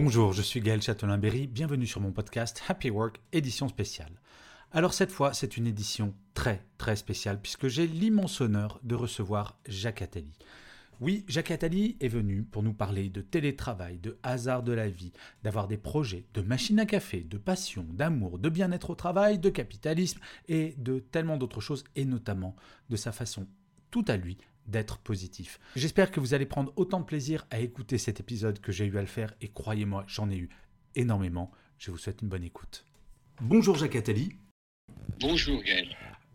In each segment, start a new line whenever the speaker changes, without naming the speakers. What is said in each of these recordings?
Bonjour, je suis Gaël Châtelain-Berry, bienvenue sur mon podcast Happy Work, édition spéciale. Alors cette fois, c'est une édition très très spéciale puisque j'ai l'immense honneur de recevoir Jacques Attali. Oui, Jacques Attali est venu pour nous parler de télétravail, de hasard de la vie, d'avoir des projets, de machines à café, de passion, d'amour, de bien-être au travail, de capitalisme et de tellement d'autres choses et notamment de sa façon tout à lui d'être positif. J'espère que vous allez prendre autant de plaisir à écouter cet épisode que j'ai eu à le faire et croyez-moi, j'en ai eu énormément. Je vous souhaite une bonne écoute. Bonjour Jacques Attali.
Bonjour Gaël.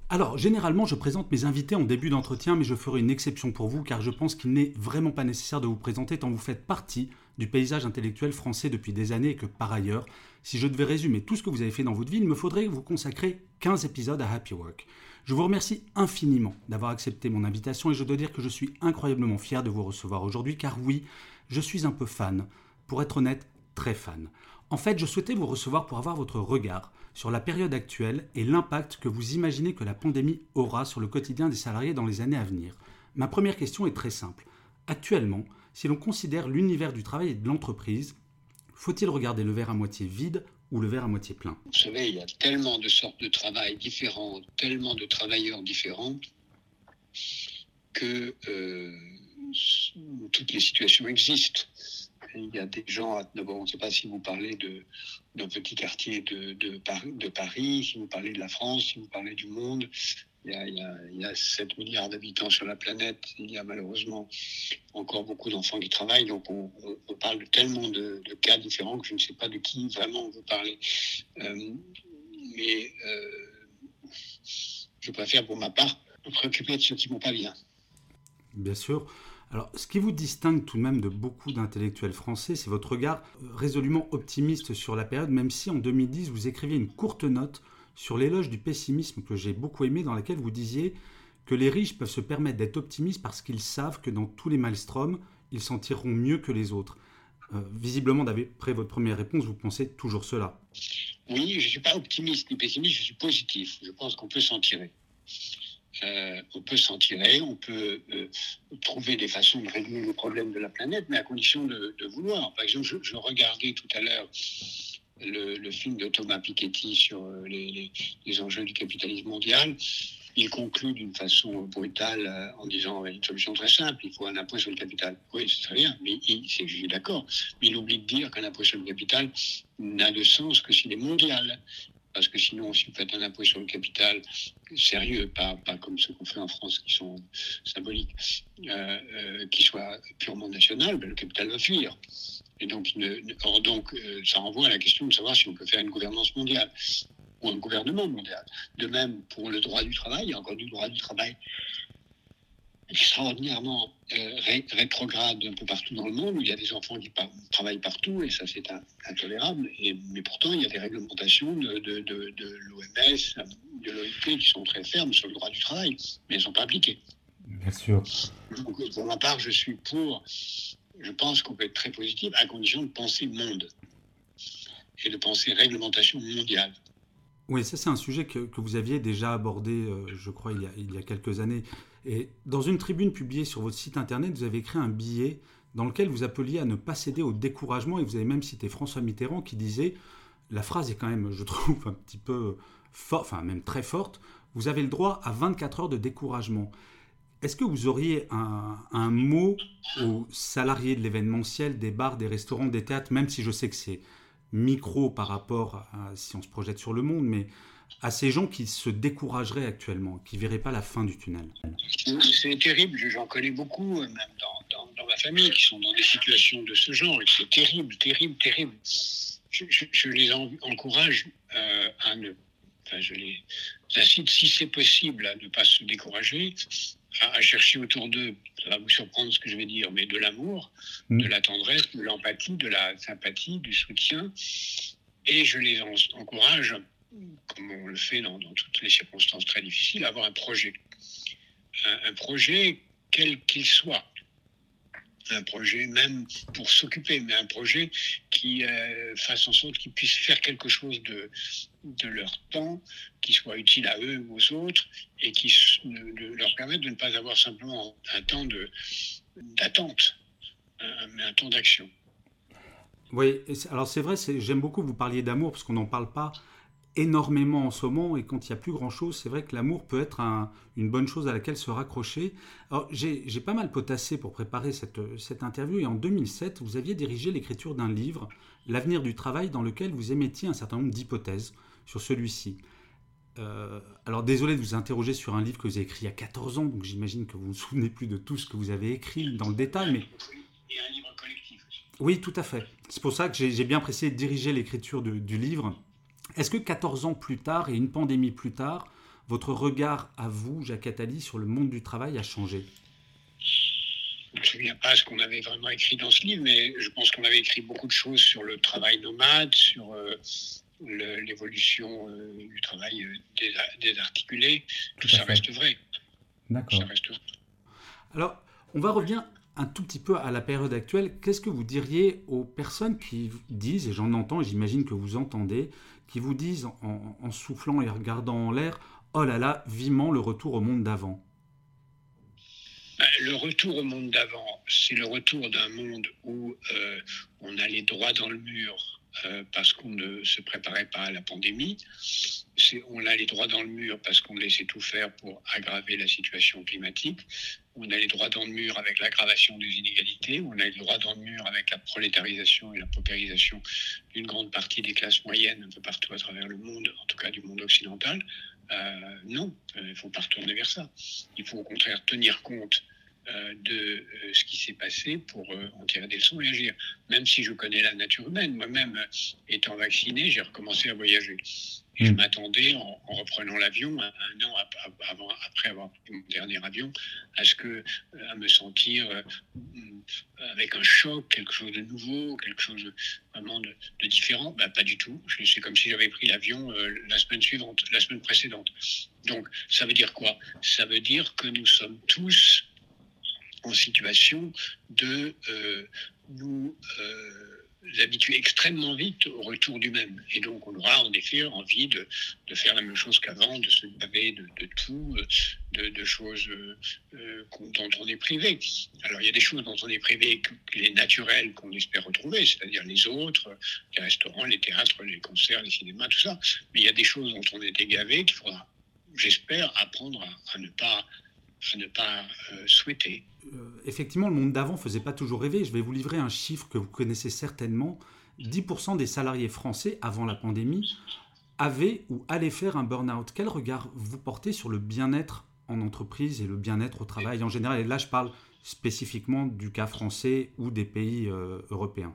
Alors, généralement, je présente mes invités en début d'entretien, mais je ferai une exception pour vous car je pense qu'il n'est vraiment pas nécessaire de vous présenter tant vous faites partie du paysage intellectuel français depuis des années et que par ailleurs, si je devais résumer tout ce que vous avez fait dans votre vie, il me faudrait vous consacrer 15 épisodes à Happy Work. Je vous remercie infiniment d'avoir accepté mon invitation et je dois dire que je suis incroyablement fier de vous recevoir aujourd'hui car oui, je suis un peu fan, pour être honnête, très fan. En fait, je souhaitais vous recevoir pour avoir votre regard sur la période actuelle et l'impact que vous imaginez que la pandémie aura sur le quotidien des salariés dans les années à venir. Ma première question est très simple. Actuellement, si l'on considère l'univers du travail et de l'entreprise, faut-il regarder le verre à moitié vide ou le verre à moitié plein
Vous savez, il y a tellement de sortes de travail différents, tellement de travailleurs différents, que euh, toutes les situations existent. Il y a des gens, d'abord, on ne sait pas si vous parlez d'un petit quartier de, Paris, si vous parlez de la France, si vous parlez du monde. Il y a, il y a, 7 milliards d'habitants sur la planète. Il y a malheureusement encore beaucoup d'enfants qui travaillent. Donc, on, on, parle de tellement de, cas différents que je ne sais pas de qui vraiment vous parlez. Euh, mais euh, je préfère, pour ma part, me préoccuper de ceux qui ne vont pas bien.
Bien sûr. Alors, ce qui vous distingue tout de même de beaucoup d'intellectuels français, c'est votre regard résolument optimiste sur la période, même si en 2010, vous écriviez une courte note sur l'éloge du pessimisme que j'ai beaucoup aimé, dans laquelle vous disiez que les riches peuvent se permettre d'être optimistes parce qu'ils savent que dans tous les maelstroms, ils s'en tireront mieux que les autres. Euh, visiblement, d'après votre première réponse, vous pensez toujours cela.
Oui, je ne suis pas optimiste ni pessimiste, je suis positif. Je pense qu'on peut s'en tirer. Euh, on peut s'en tirer, on peut euh, trouver des façons de régler le problème de la planète, mais à condition de, vouloir. Par exemple, je, regardais tout à l'heure le, film de Thomas Piketty sur euh, les, enjeux du capitalisme mondial. Il conclut d'une façon brutale en disant une solution très simple, il faut un impôt sur le capital. Oui, c'est très bien, mais il, je suis d'accord. Mais il oublie de dire qu'un impôt sur le capital n'a de sens que s'il est mondial parce que sinon, si vous faites un impôt sur le capital sérieux, pas, pas comme ce qu'on fait en France qui sont symboliques, euh, euh, qui soit purement national, ben, le capital va fuir. Et donc, donc euh, ça renvoie à la question de savoir si on peut faire une gouvernance mondiale ou un gouvernement mondial. De même, pour le droit du travail, il y a encore du droit du travail extraordinairement euh, rétrograde un peu partout dans le monde, où il y a des enfants qui travaillent partout, et ça c'est intolérable. Et, mais pourtant, il y a des réglementations de, de, de, l'OMS, de l'OIT qui sont très fermes sur le droit du travail, mais elles ne sont pas appliquées.
Bien sûr.
pour ma part, je suis pour. Je pense qu'on peut être très positif à condition de penser monde et de penser réglementation mondiale.
Oui, ça c'est un sujet que, que, vous aviez déjà abordé, euh, je crois, il y, a, il y, a, quelques années. Et dans une tribune publiée sur votre site internet, vous avez écrit un billet dans lequel vous appeliez à ne pas céder au découragement et vous avez même cité François Mitterrand qui disait, la phrase est quand même, je trouve, un petit peu forte, enfin même très forte, vous avez le droit à 24 heures de découragement. Est-ce que vous auriez un, mot aux salariés de l'événementiel, des bars, des restaurants, des théâtres, même si je sais que c'est micro par rapport à si on se projette sur le monde, mais à ces gens qui se décourageraient actuellement, qui ne verraient pas la fin du tunnel?
C'est terrible, j'en connais beaucoup, même dans, ma famille, qui sont dans des situations de ce genre, c'est terrible, terrible, terrible. Je, les encourage euh, à ne enfin, je les incite, si c'est possible, à ne pas se décourager, à, chercher autour d'eux, ça va vous surprendre ce que je vais dire, mais de l'amour, mm. de la tendresse, de l'empathie, de la sympathie, du soutien. Et je les encourage, comme on le fait dans, toutes les circonstances très difficiles, à avoir un projet. un projet quel qu'il soit un projet même pour s'occuper, mais un projet qui euh, fasse en sorte qu'ils puissent faire quelque chose de, de leur temps, qui soit utile à eux ou aux autres, et qui leur permette de ne pas avoir simplement un temps d'attente, mais un temps d'action.
Oui, alors c'est vrai, j'aime beaucoup que vous parliez d'amour, parce qu'on n'en parle pas énormément en ce moment et quand il n'y a plus grand chose, c'est vrai que l'amour peut être une bonne chose à laquelle se raccrocher. Alors j'ai pas mal potassé pour préparer cette, cette, interview et en 2007, vous aviez dirigé l'écriture d'un livre, L'avenir du travail, dans lequel vous émettiez un certain nombre d'hypothèses sur celui-ci. Euh, alors désolé de vous interroger sur un livre que vous avez écrit il y a 14 ans, donc j'imagine que vous ne vous souvenez plus de tout ce que vous avez écrit dans le détail, mais...
Et un livre collectif aussi.
Oui, tout à fait. C'est pour ça que j'ai bien précisé de diriger l'écriture du livre est-ce que 14 ans plus tard et une pandémie plus tard, votre regard à vous, Jacques Attali, sur le monde du travail a changé?
Je ne me souviens pas ce qu'on avait vraiment écrit dans ce livre, mais je pense qu'on avait écrit beaucoup de choses sur le travail nomade, sur euh, l'évolution euh, du travail euh, désarticulé. Tout, ça reste vrai.
D'accord. Alors, on va revenir un tout petit peu à la période actuelle. Qu'est-ce que vous diriez aux personnes qui disent, et j'en entends, et j'imagine que vous entendez, qui vous disent en, soufflant et regardant en l'air Oh là là, vivement le retour au monde d'avant
ben, le retour au monde d'avant, c'est le retour d'un monde où euh, on allait droit dans le mur euh, parce qu'on ne se préparait pas à la pandémie. On allait droit dans le mur parce qu'on laissait tout faire pour aggraver la situation climatique on allait droit dans le mur avec l'aggravation des inégalités, on allait droit dans le mur avec la prolétarisation et la paupérisation d'une grande partie des classes moyennes un peu partout à travers le monde, en tout cas du monde occidental. Euh, non, euh, il ne faut pas retourner vers ça. Il faut au contraire tenir compte de ce qui s'est passé pour en tirer des leçons et agir. Même si je connais la nature humaine, moi-même, étant vacciné, j'ai recommencé à voyager. Et je hmm. m'attendais, en, reprenant l'avion, un, an avant, après avoir pris mon dernier avion, à ce que, euh, à me sentir euh, avec un choc, quelque chose de nouveau, quelque chose vraiment de, différent. Bah, pas du tout. C'est comme si j'avais pris l'avion euh, la semaine suivante, la semaine précédente. Donc, ça veut dire quoi? Ça veut dire que nous sommes tous en situation de nous habituer extrêmement vite au retour du même. Et donc, on aura en effet envie de, faire la même chose qu'avant, de se laver de, tout, de, choses euh, dont on est privé. Alors, il y a des choses dont on est privé, les naturelles qu'on espère retrouver, c'est-à-dire les autres, les restaurants, les théâtres, les concerts, les cinémas, tout ça. Mais il y a des choses dont on est égavé qu'il faudra, j'espère, apprendre à, ne pas, à ne pas euh, souhaiter.
Euh, effectivement, le monde d'avant ne faisait pas toujours rêver. Je vais vous livrer un chiffre que vous connaissez certainement. 10% des salariés français, avant la pandémie, avaient ou allaient faire un burn-out. Quel regard vous portez sur le bien-être en entreprise et le bien-être au travail en général? Et là, je parle spécifiquement du cas français ou des pays euh, européens.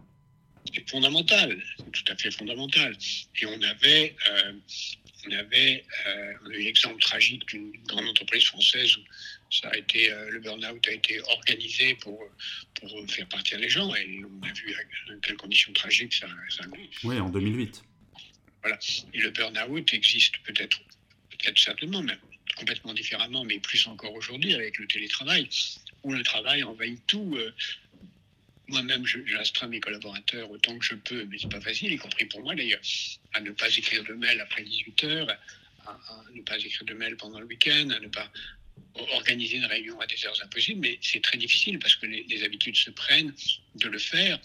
C'est fondamental, tout à fait fondamental. Et on avait, on avait on a eu l'exemple tragique d'une grande entreprise française où ça a été, euh, le burn-out a été organisé pour, pour faire partir les gens et on a vu dans quelles conditions tragiques ça, ça a
Oui, en 2008.
Voilà. Et le burn-out existe peut-être, peut-être certainement, même complètement différemment, mais plus encore aujourd'hui avec le télétravail, où le travail envahit tout. Euh, moi-même, j'astreins mes collaborateurs autant que je peux, mais c'est pas facile, y compris pour moi d'ailleurs, à ne pas écrire de mail après 18 heures, à, ne pas écrire de mail pendant le week-end, à ne pas organiser une réunion à des heures impossibles, mais c'est très difficile parce que les, habitudes se prennent de le faire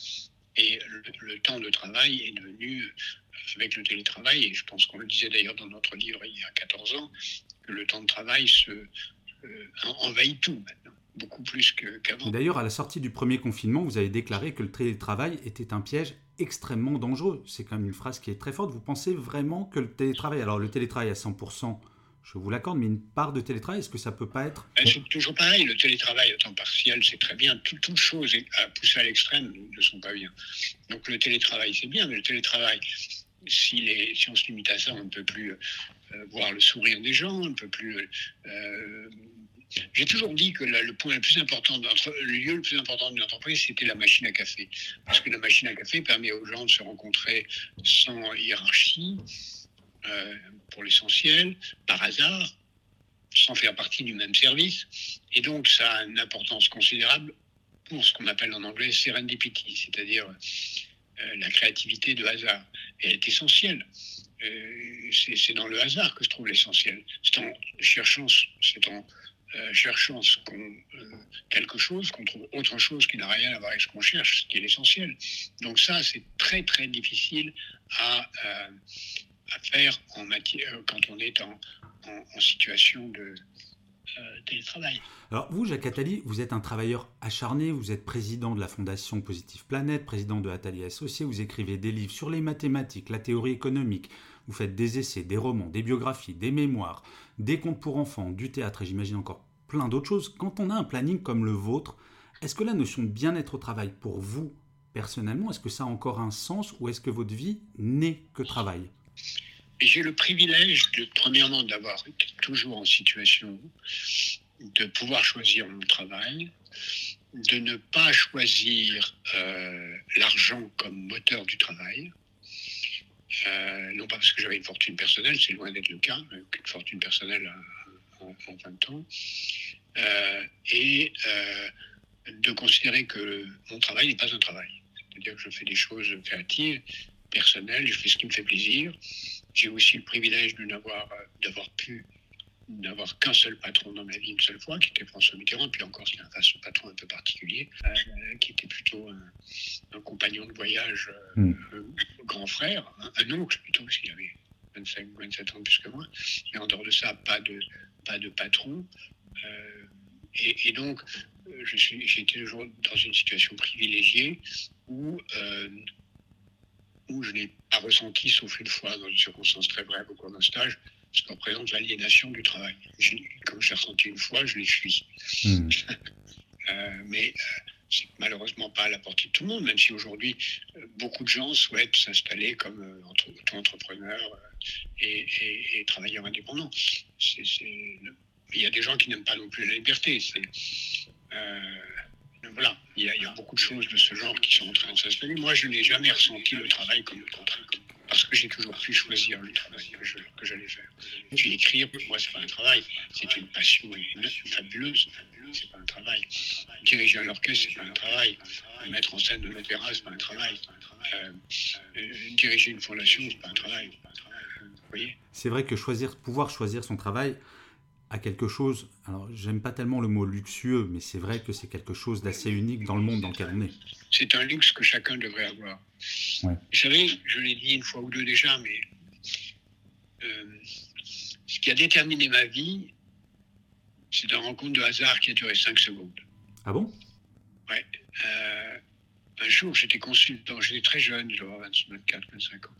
et le, temps de travail est devenu, euh, avec le télétravail, et je pense qu'on le disait d'ailleurs dans notre livre il y a 14 ans, que le temps de travail euh, envahit tout maintenant, beaucoup plus qu'avant.
D'ailleurs, à la sortie du premier confinement, vous avez déclaré que le télétravail était un piège extrêmement dangereux. C'est quand même une phrase qui est très forte. Vous pensez vraiment que le télétravail, alors le télétravail à 100%, je vous l'accorde, mais une part de télétravail, est-ce que ça peut pas être
C'est toujours pareil, le télétravail à temps partiel, c'est très bien. toutes choses à pousser à l'extrême ne sont pas bien. Donc le télétravail, c'est bien, mais le télétravail si, on se limite à ça, on ne peut plus voir le sourire des gens, on ne peut plus j'ai toujours dit que le point le plus important, le lieu le plus important d'une entreprise, c'était la machine à café. Parce que la machine à café permet aux gens de se rencontrer sans hiérarchie, euh, pour l'essentiel, par hasard, sans faire partie du même service. Et donc, ça a une importance considérable pour ce qu'on appelle en anglais serendipity, c'est-à-dire euh, la créativité de hasard. Elle est essentielle. Euh, c'est dans le hasard que se trouve l'essentiel. C'est en cherchant, c'est en euh, cherchant euh, quelque chose, qu'on trouve autre chose qui n'a rien à voir avec ce qu'on cherche, ce qui est l'essentiel. Donc ça, c'est très très difficile à, euh, faire quand on est en, en, situation de télétravail.
Alors vous, Jacques Attali, vous êtes un travailleur acharné, vous êtes président de la Fondation Positive Planète, président de Attali Associés, vous écrivez des livres sur les mathématiques, la théorie économique, vous faites des essais, des romans, des biographies, des mémoires, des contes pour enfants, du théâtre et j'imagine encore plein d'autres choses. Quand on a un planning comme le vôtre, est-ce que la notion de bien-être au travail pour vous, personnellement, est-ce que ça a encore un sens ou est-ce que votre vie n'est que travail?
J'ai le privilège, de, premièrement, d'avoir été toujours en situation de pouvoir choisir mon travail, de ne pas choisir euh, l'argent comme moteur du travail. Euh, non pas parce que j'avais une fortune personnelle, c'est loin d'être le cas, une fortune personnelle en, en 20 ans, euh, et euh, de considérer que mon travail n'est pas un travail. C'est-à-dire que je fais des choses créatives, personnelles, je fais ce qui me fait plaisir. J'ai aussi le privilège d'avoir pu n'avoir qu'un seul patron dans ma vie une seule fois, qui était François Mitterrand, puis encore c'était un patron un peu particulier, qui était plutôt un, compagnon de voyage, hmm. grand frère, un, oncle plutôt, parce qu'il avait 25 ou 27 ans plus que moi. Mais en dehors de ça, pas de, pas de patron. Euh, et, donc, euh, j'ai été toujours dans une situation privilégiée où, euh, où je n'ai pas ressenti, sauf une fois, dans une circonstance très brève au cours d'un stage, ce qu'on représente l'aliénation du travail. Comme j'ai ressenti une fois, je l'ai fui. Hmm. mais c'est malheureusement pas à la portée de tout le monde, même si aujourd'hui beaucoup de gens souhaitent s'installer comme auto-entrepreneurs et, et, travailleurs indépendants. Il y a des gens qui n'aiment pas non plus la liberté. Euh, voilà, il y, a, beaucoup de choses de ce genre qui sont en train de s'installer. Moi, je n'ai jamais ressenti le travail comme une contrainte, parce que j'ai toujours pu choisir le travail que, j'allais faire. Puis écrire, pour moi, c'est pas un travail, c'est une passion fabuleuse. C'est pas un travail. Diriger un orchestre, c'est pas un travail. Mettre en scène de l'opéra, c'est pas un travail. Euh, euh, diriger une fondation, c'est pas un travail.
C'est vrai que choisir, pouvoir choisir son travail, à quelque chose, alors j'aime pas tellement le mot luxueux, mais c'est vrai que c'est quelque chose d'assez unique dans le monde dans lequel on est.
C'est un luxe que chacun devrait avoir. Vous savez, je l'ai dit une fois ou deux déjà, mais euh, ce qui a déterminé ma vie, c'est un rencontre de hasard qui a duré cinq secondes.
Ah bon?
Ouais. Euh, un jour, j'étais consultant, j'étais très jeune, j'avais 24, 25 ans.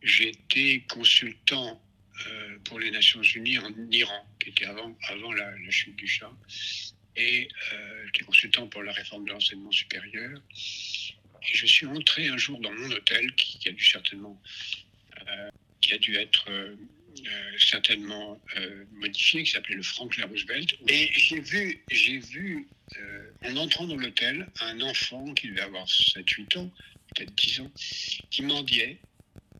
J'étais consultant euh, pour les Nations Unies en Iran, qui était avant, la, chute du Shah. Et euh, j'étais consultant pour la réforme de l'enseignement supérieur. Et je suis entré un jour dans mon hôtel, qui, a dû certainement, euh, qui a dû être certainement modifié, qui s'appelait le Franklin Roosevelt. Et j'ai vu, j'ai vu en entrant dans l'hôtel, un enfant qui devait avoir 7-8 ans, peut-être 10 ans, qui mendiait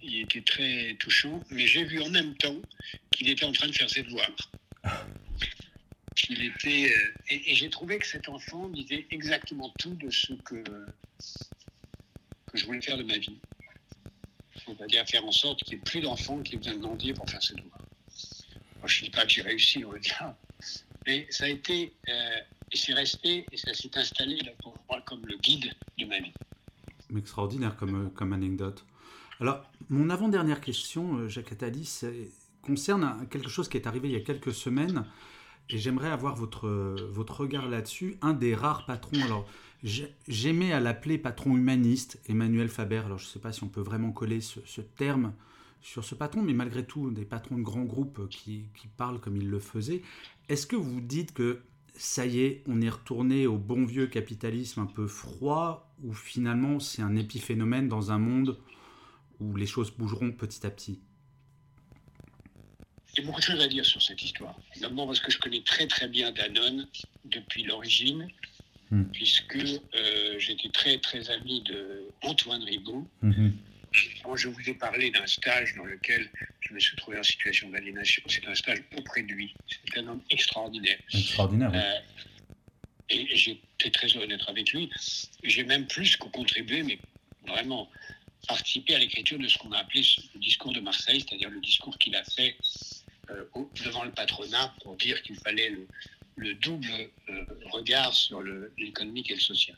il était très touchant, mais j'ai vu en même temps qu'il était en train de faire ses devoirs. Il était, euh, et, j'ai trouvé que cet enfant disait exactement tout de ce que, que je voulais faire de ma vie. C'est-à-dire faire en sorte qu'il n'y ait plus d'enfants qui viennent demander pour faire ses devoirs. je ne dis pas que j'ai réussi, on va. Mais ça a été, euh, et c'est resté, et ça s'est installé là, pour moi comme le guide de ma vie.
Extraordinaire comme, euh, comme anecdote. Alors, mon avant-dernière question, euh, Jacques Attali, concerne quelque chose qui est arrivé il y a quelques semaines, et j'aimerais avoir votre, votre regard là-dessus. Un des rares patrons, alors j'aimais à l'appeler patron humaniste, Emmanuel Faber, alors je ne sais pas si on peut vraiment coller ce, terme sur ce patron, mais malgré tout, des patrons de grands groupes qui, qui parlent comme il le faisait. Est-ce que vous dites que ça y est, on est retourné au bon vieux capitalisme un peu froid, ou finalement c'est un épiphénomène dans un monde les choses bougeront petit à petit
a beaucoup de choses à dire sur cette histoire. D'abord parce que je connais très très bien Danone depuis l'origine, hmm. puisque euh, j'étais très très ami de Antoine Rigaud. Hmm. Quand je vous ai parlé d'un stage dans lequel je me suis trouvé en situation d'aliénation, c'est un stage auprès de lui. C'est un homme extraordinaire.
Extraordinaire. Euh,
et j'étais très honnête avec lui. J'ai même plus que contribué, mais vraiment participé à l'écriture de ce qu'on a appelé le discours de Marseille, c'est-à-dire le discours qu'il a fait euh, devant le patronat pour dire qu'il fallait le, double euh, regard sur l'économique et le social.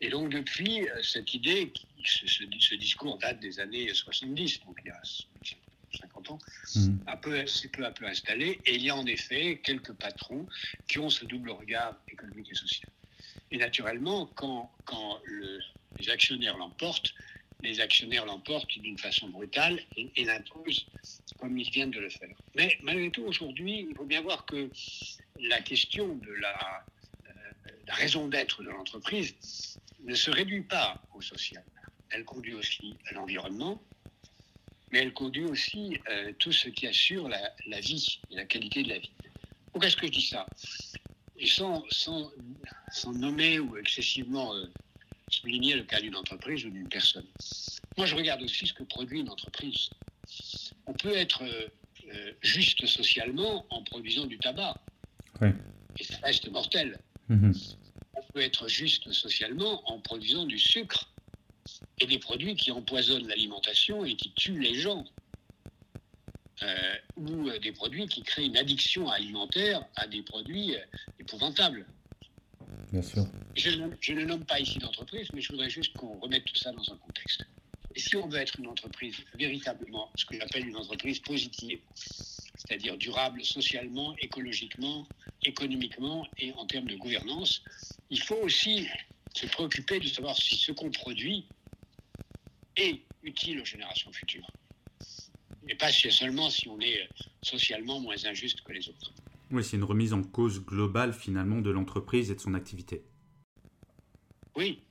Et donc depuis, euh, cette idée, ce, discours date des années 70, donc il y a 50 ans, mmh. s'est peu à peu installé, et il y a en effet quelques patrons qui ont ce double regard économique et social. Et naturellement, quand, quand les actionnaires l'emportent, les actionnaires l'emportent d'une façon brutale et, l'imposent comme ils viennent de le faire. Mais malgré tout, aujourd'hui, il faut bien voir que la question de la, euh, raison d'être de l'entreprise ne se réduit pas au social. Elle conduit aussi à l'environnement, mais elle conduit aussi euh, tout ce qui assure la, vie et la qualité de la vie. Pourquoi est-ce que je dis ça? Et sans nommer ou excessivement euh, souligner le cas d'une entreprise ou d'une personne. Moi, je regarde aussi ce que produit une entreprise. On peut être euh, euh, juste socialement en produisant du tabac. Et ça reste mortel. Mhm. On peut être juste socialement en produisant du sucre et des produits qui empoisonnent l'alimentation et qui tuent les gens. Euh, ou des produits qui créent une addiction alimentaire à des produits épouvantables.
Sûr.
Je, ne nomme pas ici d'entreprise, mais je voudrais juste qu'on remette tout ça dans un contexte. Et si on veut être une entreprise véritablement, ce que j'appelle une entreprise positive, c'est-à-dire durable socialement, écologiquement, économiquement et en termes de gouvernance, il faut aussi se préoccuper de savoir si ce qu'on produit est utile aux générations futures. Et pas seulement si on est socialement moins injuste que les autres.
Oui, c'est une remise en cause globale finalement de l'entreprise et de son activité.
Oui.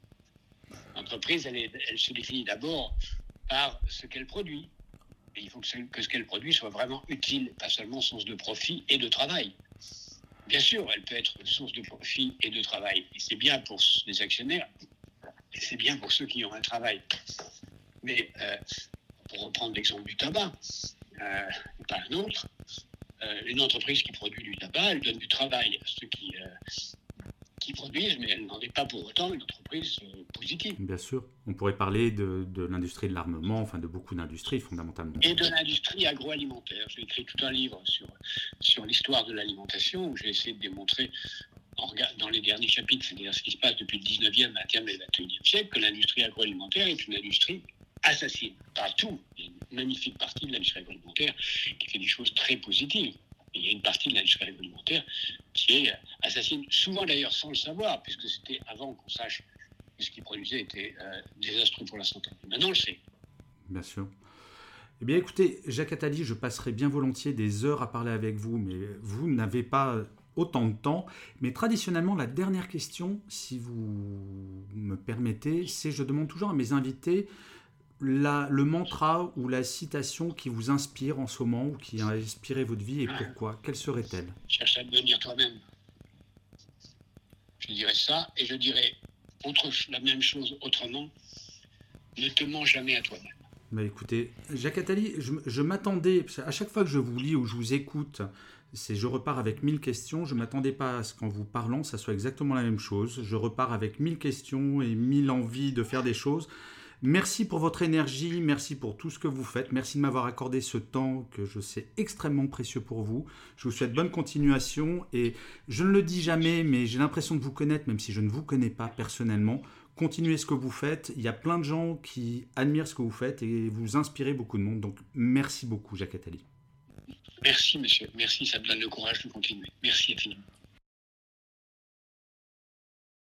L'entreprise, elle, elle, se définit d'abord par ce qu'elle produit. Et il faut que ce, que ce qu'elle produit soit vraiment utile, pas seulement source de profit et de travail. Bien sûr, elle peut être source de profit et de travail. Et c'est bien pour les actionnaires, et c'est bien pour ceux qui ont un travail. Mais euh, pour reprendre l'exemple du tabac, euh, pas un autre, une entreprise qui produit du tabac, elle donne du travail à ceux qui, euh, qui produisent, mais elle n'en est pas pour autant une entreprise euh, positive.
Bien sûr. On pourrait parler de, de l'industrie de l'armement, enfin de beaucoup d'industries fondamentalement.
Et de l'industrie agroalimentaire. J'ai écrit tout un livre sur, sur l'histoire de l'alimentation où j'ai essayé de démontrer dans les derniers chapitres, c'est-à-dire ce qui se passe depuis le 19e, 20e et 21e siècle, que l'industrie agroalimentaire est une industrie assassine. Pas tout. Il y a une magnifique partie de l'industrie agroalimentaire qui fait des choses très positives. il y a une partie de l'industrie agroalimentaire qui est assassine, souvent d'ailleurs sans le savoir, puisque c'était avant qu'on sache que ce qu'ils produisait était euh, désastreux pour la santé. Maintenant, on le sait.
Bien sûr. Eh bien, écoutez, Jacques Attali, je passerai bien volontiers des heures à parler avec vous, mais vous n'avez pas autant de temps. Mais traditionnellement, la dernière question, si vous me permettez, c'est je demande toujours à mes invités le mantra ou la citation qui vous inspire en ce moment ou qui a inspiré votre vie et pourquoi Quelle serait-elle?
Cherche à devenir toi-même. Je dirais ça et je dirais autre, la même chose autrement. Ne te mens jamais à toi-même.
Bah écoutez, Jacques Attali, je, m'attendais, à chaque fois que je vous lis ou je vous écoute, c'est je repars avec mille questions. Je ne m'attendais pas à ce qu'en vous parlant, ça soit exactement la même chose. Je repars avec mille questions et mille envies de faire des choses. Merci pour votre énergie, merci pour tout ce que vous faites, merci de m'avoir accordé ce temps que je sais extrêmement précieux pour vous. Je vous souhaite bonne continuation et je ne le dis jamais, mais j'ai l'impression de vous connaître, même si je ne vous connais pas personnellement. Continuez ce que vous faites, il y a plein de gens qui admirent ce que vous faites et vous inspirez beaucoup de monde, donc merci beaucoup Jacques Attali.
Merci monsieur, merci, ça me donne le courage de continuer. Merci infiniment.